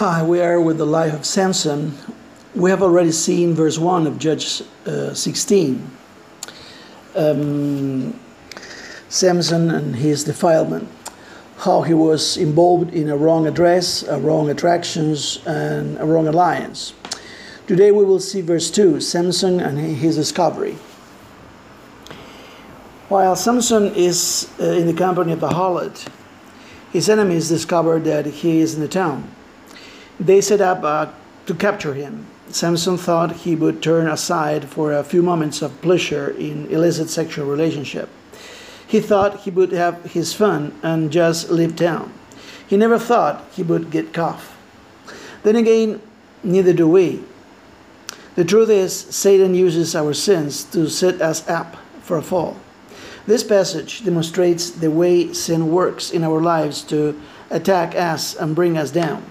Hi, we are with the life of Samson. We have already seen verse 1 of Judges uh, 16. Um, Samson and his defilement, how he was involved in a wrong address, a wrong attractions, and a wrong alliance. Today we will see verse 2 Samson and his discovery. While Samson is uh, in the company of the harlot, his enemies discover that he is in the town. They set up uh, to capture him. Samson thought he would turn aside for a few moments of pleasure in illicit sexual relationship. He thought he would have his fun and just leave town. He never thought he would get caught. Then again, neither do we. The truth is, Satan uses our sins to set us up for a fall. This passage demonstrates the way sin works in our lives to attack us and bring us down.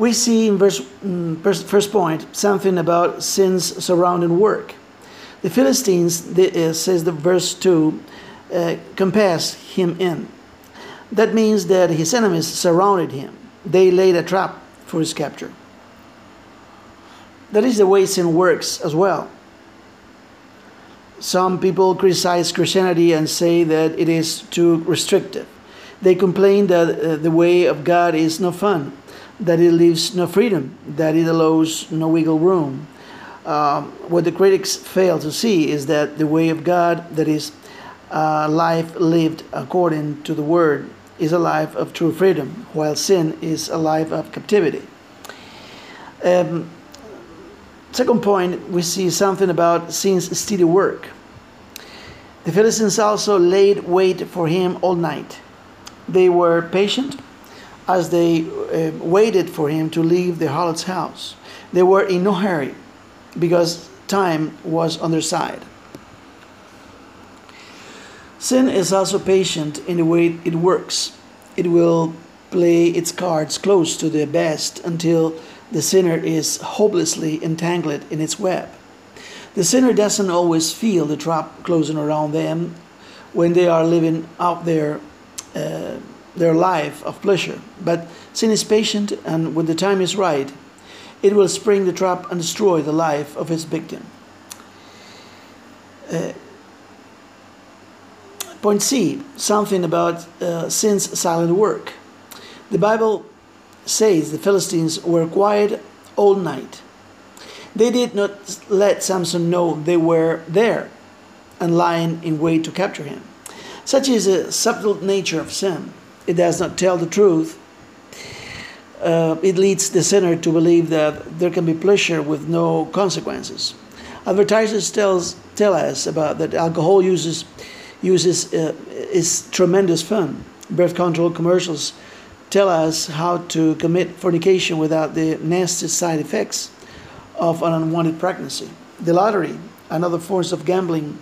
We see in verse mm, first point something about sin's surrounding work. The Philistines, uh, says the verse 2, uh, compassed him in. That means that his enemies surrounded him. They laid a trap for his capture. That is the way sin works as well. Some people criticize Christianity and say that it is too restrictive. They complain that uh, the way of God is no fun, that it leaves no freedom, that it allows no wiggle room. Um, what the critics fail to see is that the way of God, that is, uh, life lived according to the Word, is a life of true freedom, while sin is a life of captivity. Um, Second point, we see something about sin's steady work. The Philistines also laid wait for him all night. They were patient as they uh, waited for him to leave the harlot's house. They were in no hurry because time was on their side. Sin is also patient in the way it works. It will play its cards close to the best until the sinner is hopelessly entangled in its web. The sinner doesn't always feel the trap closing around them when they are living out their, uh, their life of pleasure. But sin is patient, and when the time is right, it will spring the trap and destroy the life of its victim. Uh, point C something about uh, sin's silent work. The Bible says the Philistines were quiet all night. They did not let Samson know they were there and lying in wait to capture him. Such is the subtle nature of sin. It does not tell the truth. Uh, it leads the sinner to believe that there can be pleasure with no consequences. Advertisers tells, tell us about that alcohol uses uses uh, is tremendous fun. Birth control commercials tell us how to commit fornication without the nasty side effects of an unwanted pregnancy. The lottery, another form of gambling,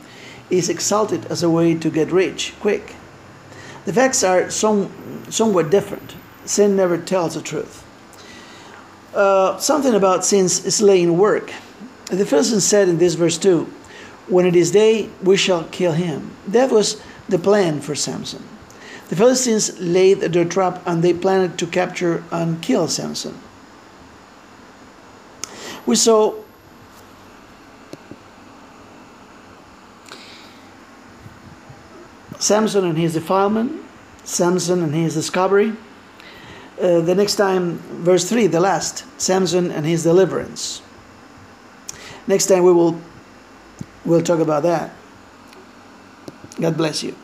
is exalted as a way to get rich quick. The facts are some, somewhat different. Sin never tells the truth. Uh, something about sin's slaying work. The Philistines said in this verse 2 When it is day, we shall kill him. That was the plan for Samson. The Philistines laid their trap and they planned to capture and kill Samson. We saw Samson and his defilement, Samson and his discovery. Uh, the next time, verse 3, the last, Samson and his deliverance. Next time we will we'll talk about that. God bless you.